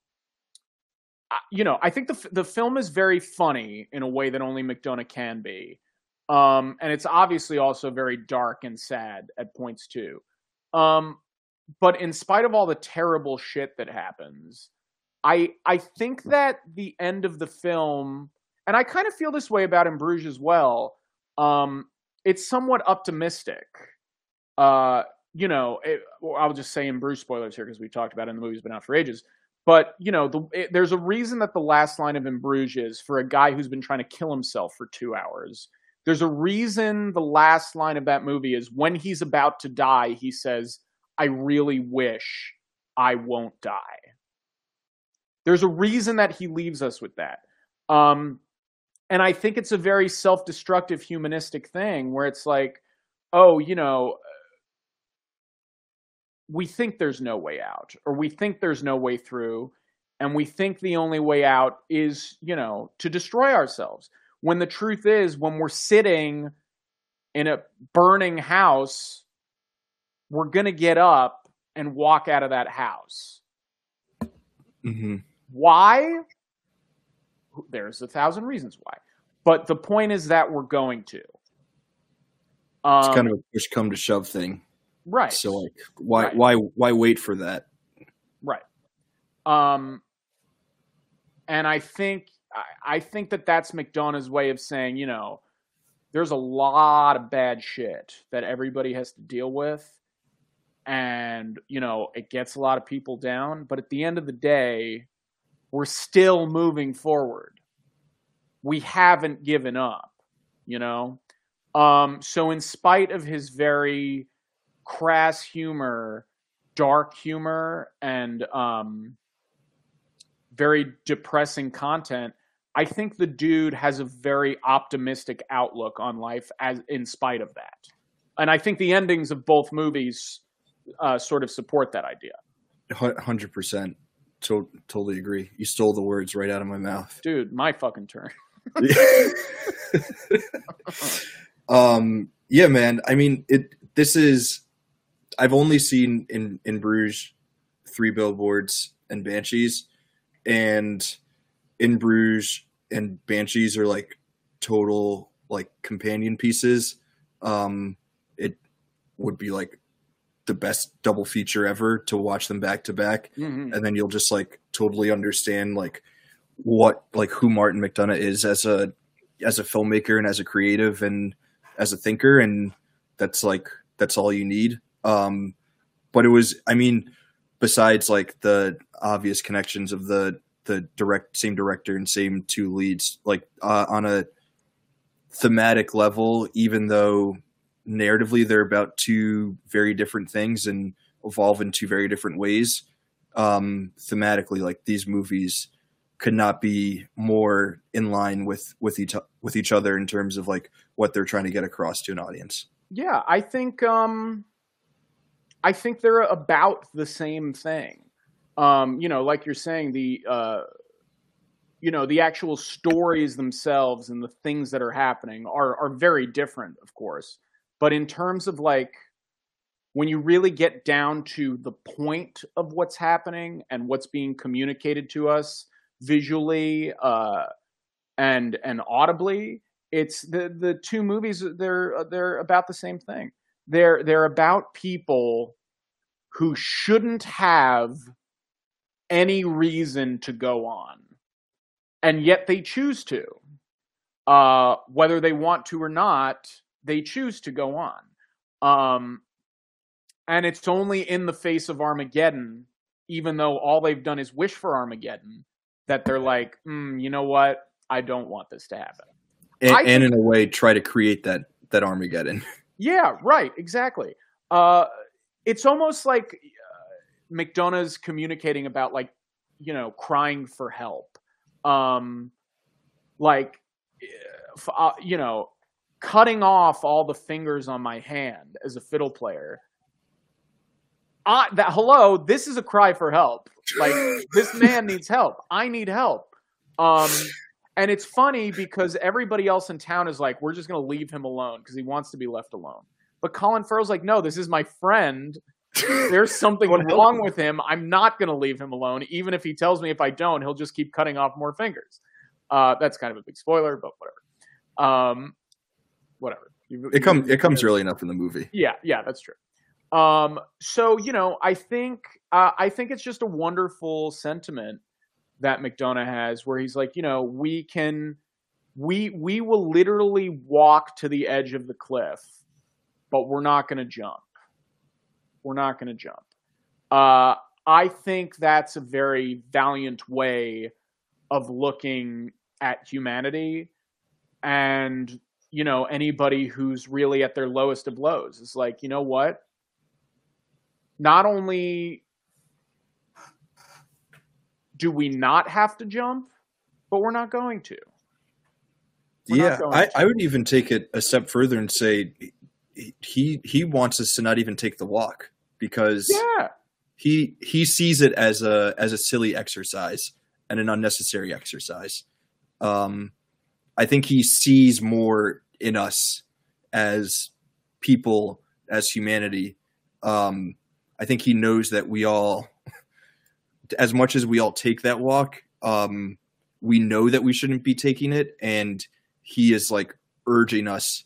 you know, I think the the film is very funny in a way that only McDonagh can be, um, and it's obviously also very dark and sad at points too. Um, but in spite of all the terrible shit that happens, I I think that the end of the film, and I kind of feel this way about In Bruges as well. Um, it's somewhat optimistic. Uh, you know, it, I'll just say In Bruges spoilers here because we talked about it and the movie's been out for ages. But you know, the, it, there's a reason that the last line of In for a guy who's been trying to kill himself for two hours. There's a reason the last line of that movie is when he's about to die. He says, "I really wish I won't die." There's a reason that he leaves us with that. Um, and I think it's a very self destructive humanistic thing where it's like, oh, you know, we think there's no way out, or we think there's no way through, and we think the only way out is, you know, to destroy ourselves. When the truth is, when we're sitting in a burning house, we're going to get up and walk out of that house. Mm-hmm. Why? There's a thousand reasons why. But the point is that we're going to. Um, It's kind of a push come to shove thing. Right. So like why Right. why why wait for that? Right. Um, and I think I, I think that that's McDonagh's way of saying, you know, there's a lot of bad shit that everybody has to deal with, and you know it gets a lot of people down. But at the end of the day, we're still moving forward. We haven't given up, you know. Um, so in spite of his very crass humor, dark humor, and um, very depressing content, I think the dude has a very optimistic outlook on life as in spite of that. And I think the endings of both movies uh, sort of support that idea. Hundred percent, to- totally agree. You stole the words right out of my mouth, dude. My fucking turn. <laughs> um, yeah, man. I mean, it. This is. I've only seen in in Bruges three billboards and banshees, and in Bruges and banshees are like total like companion pieces. Um, it would be like the best double feature ever to watch them back to back, Mm-hmm. and then you'll just like totally understand like what like who Martin McDonagh is as a as a filmmaker and as a creative and as a thinker, and that's like that's all you need. Um, but it was, I mean, besides like the obvious connections of the the direct same director and same two leads, like uh, on a thematic level, even though narratively they're about two very different things and evolve in two very different ways. Um, thematically, like these movies could not be more in line with with each with each other in terms of like what they're trying to get across to an audience. Yeah, I think um, I think they're about the same thing. Um, you know, like you're saying, the uh, you know the actual stories themselves and the things that are happening are are very different, of course. But in terms of like when you really get down to the point of what's happening and what's being communicated to us visually uh, and and audibly, it's the the two movies they're they're about the same thing. They're they're about people who shouldn't have any reason to go on, and yet they choose to. Uh, whether they want to or not, they choose to go on. Um, and it's only in the face of Armageddon, even though all they've done is wish for Armageddon, that they're like, mm, you know what? I don't want this to happen. And, and in a way, try to create that that Armageddon. <laughs> Yeah, right, exactly. Uh, it's almost like uh, McDonagh's communicating about like, you know, crying for help. Um, like, uh, you know, cutting off all the fingers on my hand as a fiddle player. I, that hello, this is a cry for help. Like this man <laughs> needs help. I need help. Um, and it's funny because everybody else in town is like, we're just going to leave him alone because he wants to be left alone. But Colin Farrell's like, no, this is my friend. There's <laughs> something wrong with him. I'm not going to leave him alone. Even if he tells me if I don't, he'll just keep cutting off more fingers. Uh, that's kind of a big spoiler, but whatever. Um, whatever. You- It comes you- it comes early enough in the movie. yeah, yeah, that's true. Um, so you know, I think uh, I think it's just a wonderful sentiment that McDonagh has, where he's like, you know, we can, we we will literally walk to the edge of the cliff, but we're not going to jump. We're not going to jump. Uh, I think that's a very valiant way of looking at humanity, and you know anybody who's really at their lowest of lows is like, you know what? Not only do we not have to jump, but we're not going to. We're yeah, going I, to. I would even take it a step further and say he he wants us to not even take the walk because Yeah, he he sees it as a as a silly exercise and an unnecessary exercise. Um, I think he sees more in us as people, as humanity. Um, I think he knows that we all, as much as we all take that walk, um, we know that we shouldn't be taking it, and he is like urging us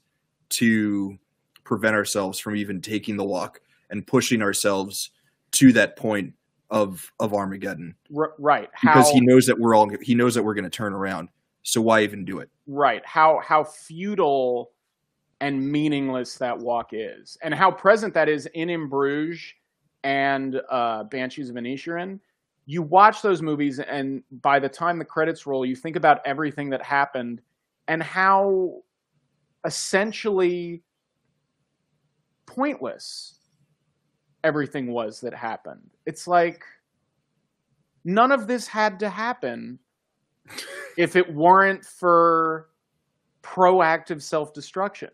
to prevent ourselves from even taking the walk and pushing ourselves to that point of of Armageddon r- right. because he knows that we're all he knows that we're going to turn around. So why even do it? right how how futile and meaningless that walk is and how present that is in bruges and uh banshees of inisherin you watch those movies and by the time the credits roll you think about everything that happened and how essentially pointless everything was that happened. It's like none of this had to happen <laughs> if it weren't for proactive self-destruction.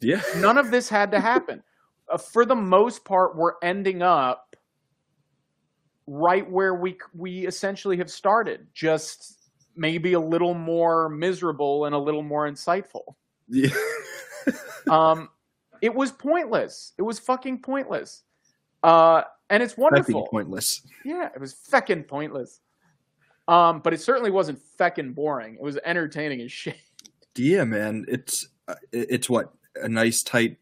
Yeah. None of this had to happen. Uh, for the most part, we're ending up right where we we essentially have started, just maybe a little more miserable and a little more insightful. Yeah. <laughs> Um, it was pointless. It was fucking pointless. Uh, and it's wonderful. pointless. Yeah, it was feckin' pointless. Um, but it certainly wasn't feckin' boring. It was entertaining as shit. Yeah, man. It's uh, it's what a nice tight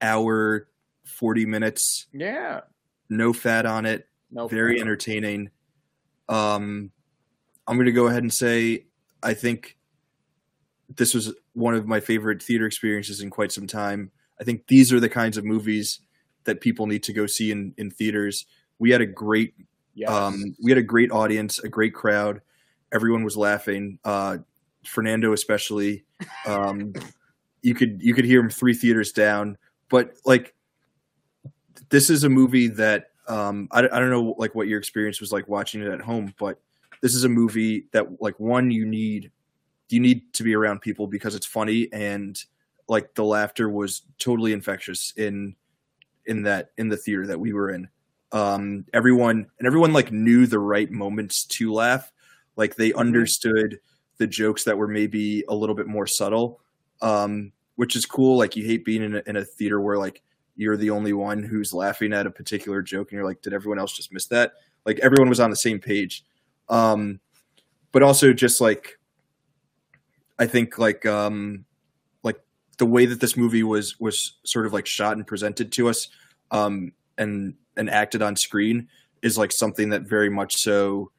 hour, forty minutes, Yeah. no fat on it, No. very entertaining. Um, I'm going to go ahead and say I think this was one of my favorite theater experiences in quite some time. I think these are the kinds of movies that people need to go see in, in theaters. We had a great Yes. um, we had a great audience, a great crowd. Everyone was laughing. Uh, Fernando especially. Um, <laughs> you could you could hear him three theaters down. But like, this is a movie that um, I, I don't know like what your experience was like watching it at home, but this is a movie that like one you need you need to be around people because it's funny and like the laughter was totally infectious in in that in the theater that we were in. Um everyone and everyone like knew the right moments to laugh. Like they understood the jokes that were maybe a little bit more subtle. Um which is cool like you hate being in a, in a theater where like you're the only one who's laughing at a particular joke and you're like did everyone else just miss that? Like everyone was on the same page. Um but also just like i think like um like the way that this movie was was sort of like shot and presented to us um and and acted on screen is like something that very much so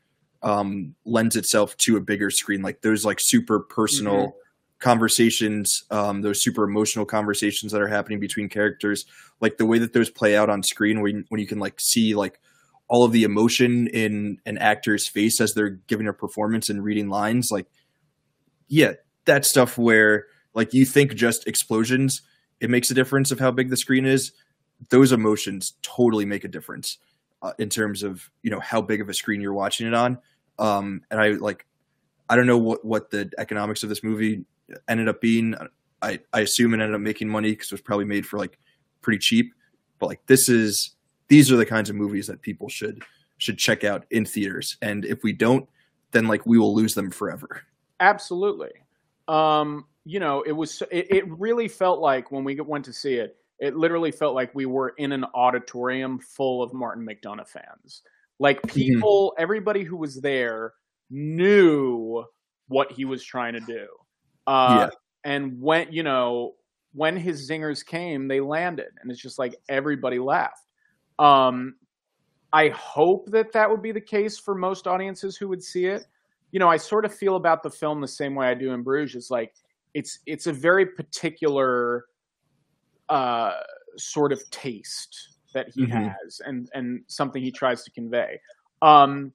um lends itself to a bigger screen. Like those like super personal conversations um those super emotional conversations that are happening between characters like the way that those play out on screen when when you can like see like all of the emotion in an actor's face as they're giving a performance and reading lines like yeah that stuff where like you think just explosions it makes a difference of how big the screen is. Those emotions totally make a difference uh, in terms of you know how big of a screen you're watching it on. Um and i like i don't know what what the economics of this movie ended up being i i assume it ended up making money because it was probably made for like pretty cheap but like this is these are the kinds of movies that people should should check out in theaters and if we don't then like we will lose them forever Absolutely. Um, you know, it was it, it really felt like when we went to see it, it literally felt like we were in an auditorium full of Martin McDonagh fans. Like people, everybody who was there knew what he was trying to do. Uh, And when you know when his zingers came, they landed, and it's just like everybody laughed. Um, I hope that that would be the case for most audiences who would see it you know, I sort of feel about the film the same way I do in Bruges. It's like it's it's a very particular uh, sort of taste that he Mhm. has, and and something he tries to convey. Um,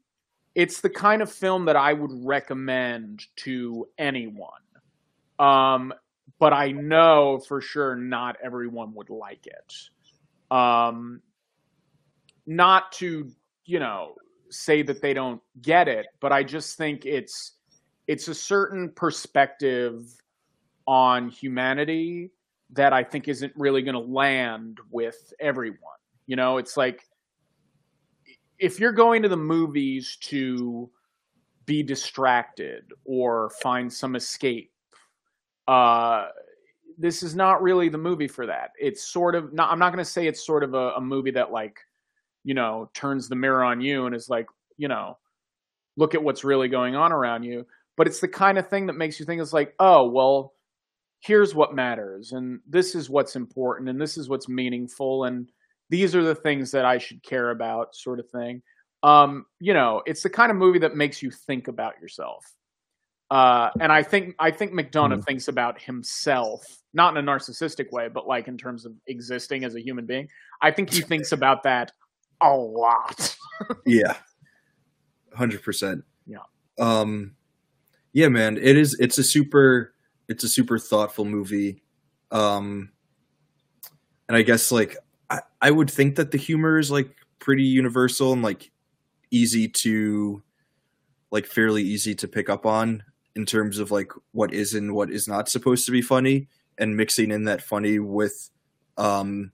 it's the kind of film that I would recommend to anyone. Um, but I know for sure not everyone would like it. Um, not to you know say that they don't get it, but I just think it's it's a certain perspective on humanity that I think isn't really going to land with everyone. You know, it's like if you're going to the movies to be distracted or find some escape, uh, this is not really the movie for that. It's sort of not. I'm not going to say it's sort of a, a movie that like you know, turns the mirror on you and is like, you know, look at what's really going on around you. But it's the kind of thing that makes you think it's like, oh, well, here's what matters, and this is what's important, and this is what's meaningful, and these are the things that I should care about, sort of thing. Um, you know, it's the kind of movie that makes you think about yourself. Uh, and I think I think McDonagh thinks about himself, not in a narcissistic way, but like in terms of existing as a human being. I think he thinks <laughs> about that a lot. <laughs> yeah 100% Yeah. um yeah man it is it's a super it's a super thoughtful movie um and i guess like I, I would think that the humor is like pretty universal and like easy to like fairly easy to pick up on in terms of like what is and what is not supposed to be funny and mixing in that funny with um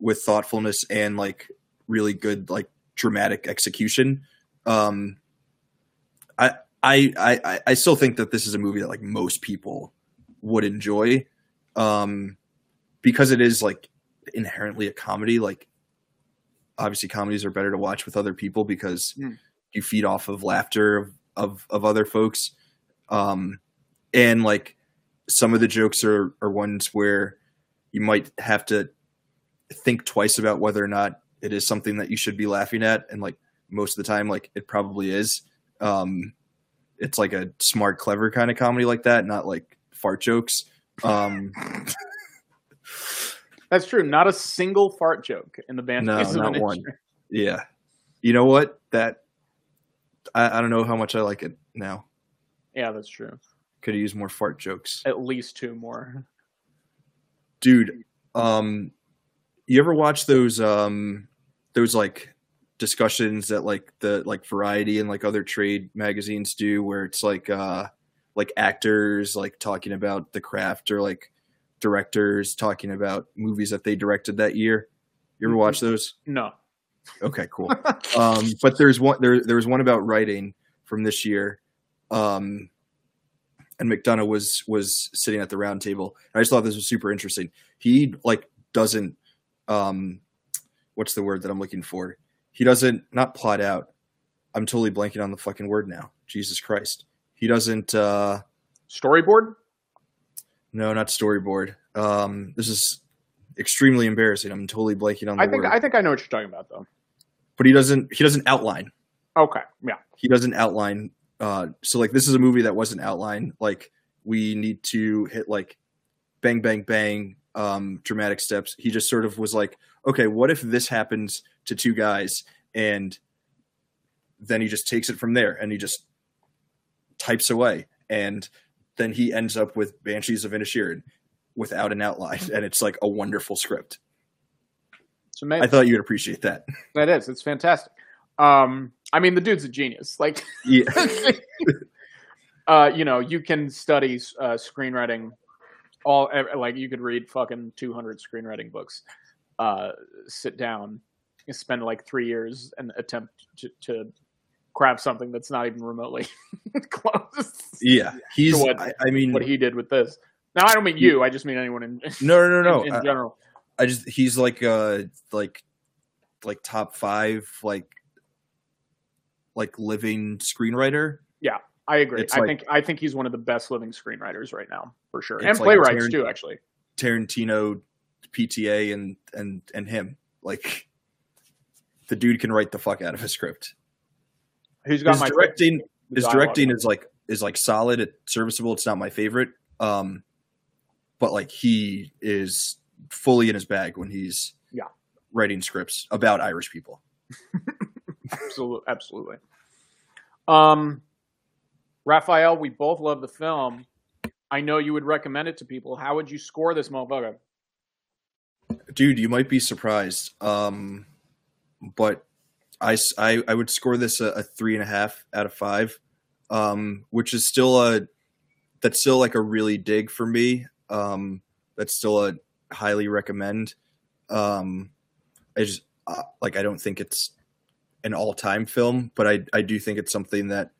with thoughtfulness and like really good like dramatic execution. Um i i i i still think that this is a movie that like most people would enjoy um because it is like inherently a comedy. Like obviously comedies are better to watch with other people because Mm. you feed off of laughter of, of of other folks um and like some of the jokes are are ones where you might have to think twice about whether or not it is something that you should be laughing at and like most of the time like it probably is um it's like a smart clever kind of comedy like that not like fart jokes um <laughs> That's true. Not a single fart joke in the band. No, not one. Yeah you know what that I, I don't know how much i like it now Yeah, that's true. could use more fart jokes At least two more. dude um you ever watch those um those like discussions that like the like variety and like other trade magazines do where it's like uh like actors like talking about the craft or like directors talking about movies that they directed that year you ever watch those No. okay cool <laughs> um but there's one there there was one about writing from this year um and mcdonagh was was sitting at the round table. I just thought this was super interesting. He like doesn't um what's the word that i'm looking for? He doesn't not plot out. I'm totally blanking on the fucking word now. Jesus christ. He doesn't uh Storyboard? no not storyboard. Um this is extremely embarrassing. I'm totally blanking on the I think word. I think I know what you're talking about though. but he doesn't he doesn't outline. Okay. Yeah. he doesn't outline uh so like this is a movie that wasn't outlined like we need to hit like bang bang bang um dramatic steps he just sort of was like okay what if this happens to two guys and then he just takes it from there and he just types away and then he ends up with banshees of inisherin without an outline and it's like a wonderful script It's amazing. i thought you'd appreciate that that is. It's fantastic. Um, I mean, the dude's a genius. Like, yeah <laughs> uh, you know, you can study uh, screenwriting. All like you could read fucking 200 screenwriting books. Uh, sit down, spend like three years and attempt to, to craft something that's not even remotely <laughs> close. yeah he's what- I, I mean what he did with this. Now I don't mean you. I just mean anyone in no no no no in, in I- general. I just he's like uh like like top five like like living screenwriter. Yeah, I agree. it's I like- think I think he's one of the best living screenwriters right now, for sure, and like playwrights Tarant- too. Actually, Tarantino, PTA, and and and him. Like the dude can write the fuck out of a script. who's got His my directing his directing is like is like solid, it's serviceable. It's not my favorite, um, but like he is fully in his bag when he's Yeah. writing scripts about Irish people. <laughs> absolutely, absolutely. Um, Raphael, we both love the film. I know you would recommend it to people. How would you score this motherfucker? dude you might be surprised um but i i would score this a, a three and a half out of five um which is still a that's still like a really dig for me um that's still a highly recommend um i just uh, like i don't think it's an all-time film but i i do think it's something that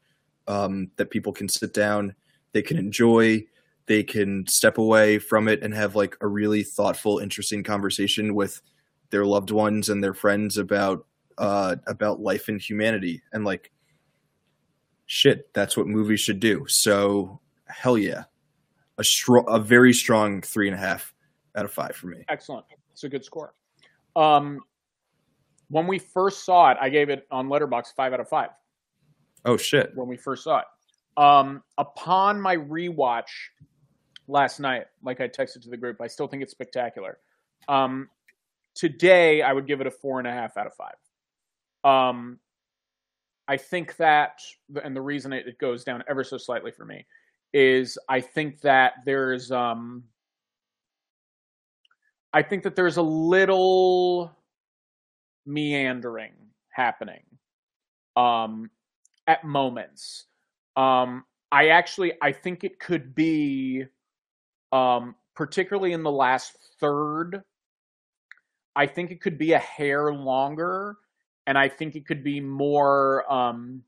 um that people can sit down they can enjoy they can step away from it and have like a really thoughtful interesting conversation with their loved ones and their friends about uh about life and humanity and like shit that's what movies should do so hell yeah a strong a very strong three and a half out of five for me Excellent. It's a good score. Um, when we first saw it, I gave it on Letterboxd five out of five. oh shit when we first saw it. Um, upon my rewatch last night, like I texted to the group, I still think it's spectacular. Um, today, I would give it a four and a half out of five. Um, I think that, and the reason it, it goes down ever so slightly for me is I think that there's um, I think that there's a little meandering happening um, at moments. Um, I actually I think it could be um, particularly in the last third. I think it could be a hair longer, and I think it could be more um,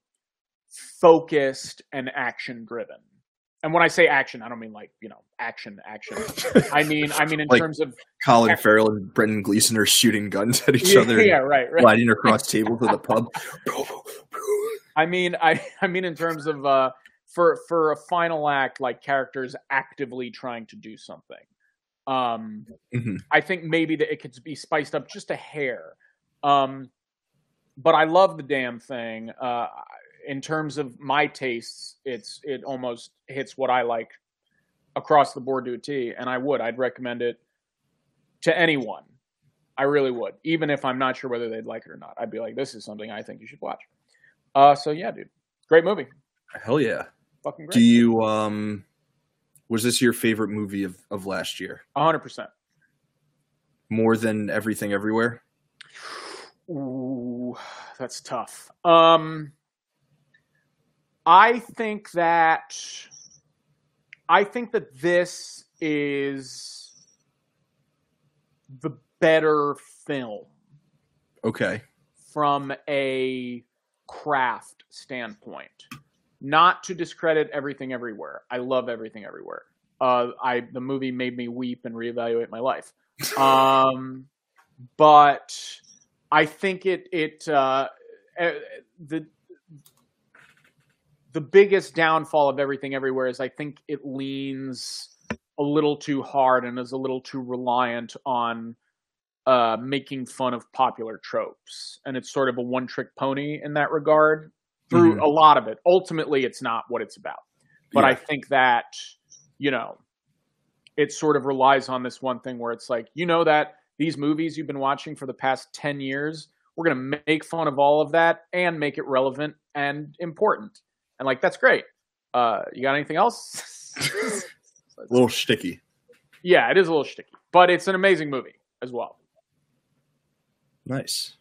focused and action driven. And when I say action, I don't mean like you know action, action. I mean I mean in <laughs> Like- terms of Colin Farrell and Brendan Gleeson are shooting guns at each yeah, other, yeah, right, right. gliding across tables at the pub. <laughs> I mean, I I mean in terms of uh, for for a final act, like characters actively trying to do something. Um, Mhm. I think maybe that it could be spiced up just a hair. Um, but I love the damn thing. Uh, in terms of my tastes, it's it almost hits what I like across the board to a T, and I would I'd recommend it to anyone. I really would, even if I'm not sure whether they'd like it or not. I'd be like, this is something I think you should watch. Uh, so yeah, dude, great movie, Hell yeah! fucking great. Do you um? Was this your favorite movie of, of last year? hundred percent. More than Everything Everywhere? Ooh, that's tough. Um, I think that I think that this is the better film Okay. from a craft standpoint. Not to discredit everything everywhere. I love everything everywhere. Uh, I the movie made me weep and reevaluate my life. <laughs> Um, but I think it it uh, eh, the the biggest downfall of everything everywhere is I think it leans a little too hard and is a little too reliant on uh, making fun of popular tropes, and it's sort of a one-trick pony in that regard. Through Mhm. a lot of it, ultimately, it's not what it's about. But I think that you know, it sort of relies on this one thing where it's like, you know, that these movies you've been watching for the past ten years, we're gonna make fun of all of that and make it relevant and important, and like that's great. Uh, you got anything else? <laughs> <laughs> A little sticky. yeah, it is a little sticky, but it's an amazing movie as well. Nice.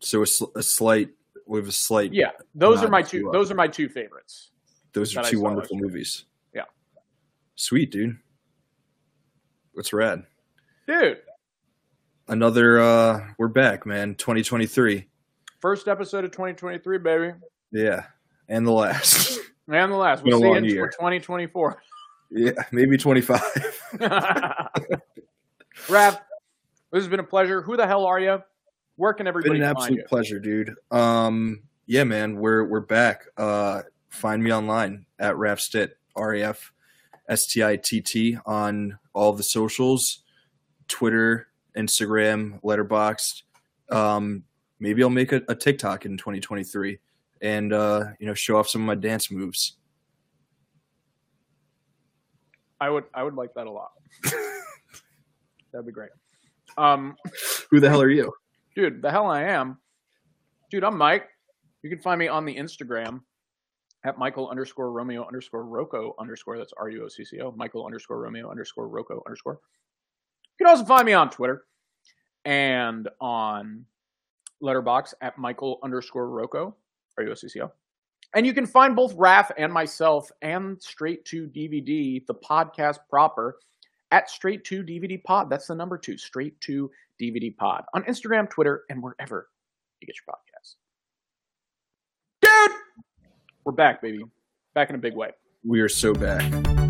So a, sl- a slight with a slight. Yeah, those are my two. uh, Those are my two favorites. Those are two wonderful movies. Yeah. Sweet, dude. That's rad. Dude, Another uh we're back, man. 2023. first episode of 2023, baby, Yeah. And the last. and the last. We'll see you for 2024. Yeah, maybe 25. <laughs> Rav, this has been a pleasure. Who the hell are you? Where can everybody Been everybody an absolute you? pleasure, dude. Um yeah, man, we're we're back. Uh find me online at Rafstitt, R A F S T I T T on all the socials, Twitter, Instagram, Letterboxd. Um maybe I'll make a, a TikTok in 2023 and uh you know show off some of my dance moves. I would, I would like that a lot. <laughs> That'd be great. Um, Who the hell are you? dude, the hell I am. Dude, I'm Mike. You can find me on the Instagram at Michael underscore Romeo underscore Ruocco underscore. That's R U O C C O. Michael underscore Romeo underscore Ruocco underscore. You can also find me on Twitter and on Letterboxd at Michael underscore Ruocco R U O C C O. And you can find both Raph and myself and Straight to DVD, the podcast proper, at Straight to DVD Pod. That's the number two, Straight to DVD Pod on Instagram, Twitter, and wherever you get your podcasts. Dude, we're back, baby. Back in a big way. We are so back.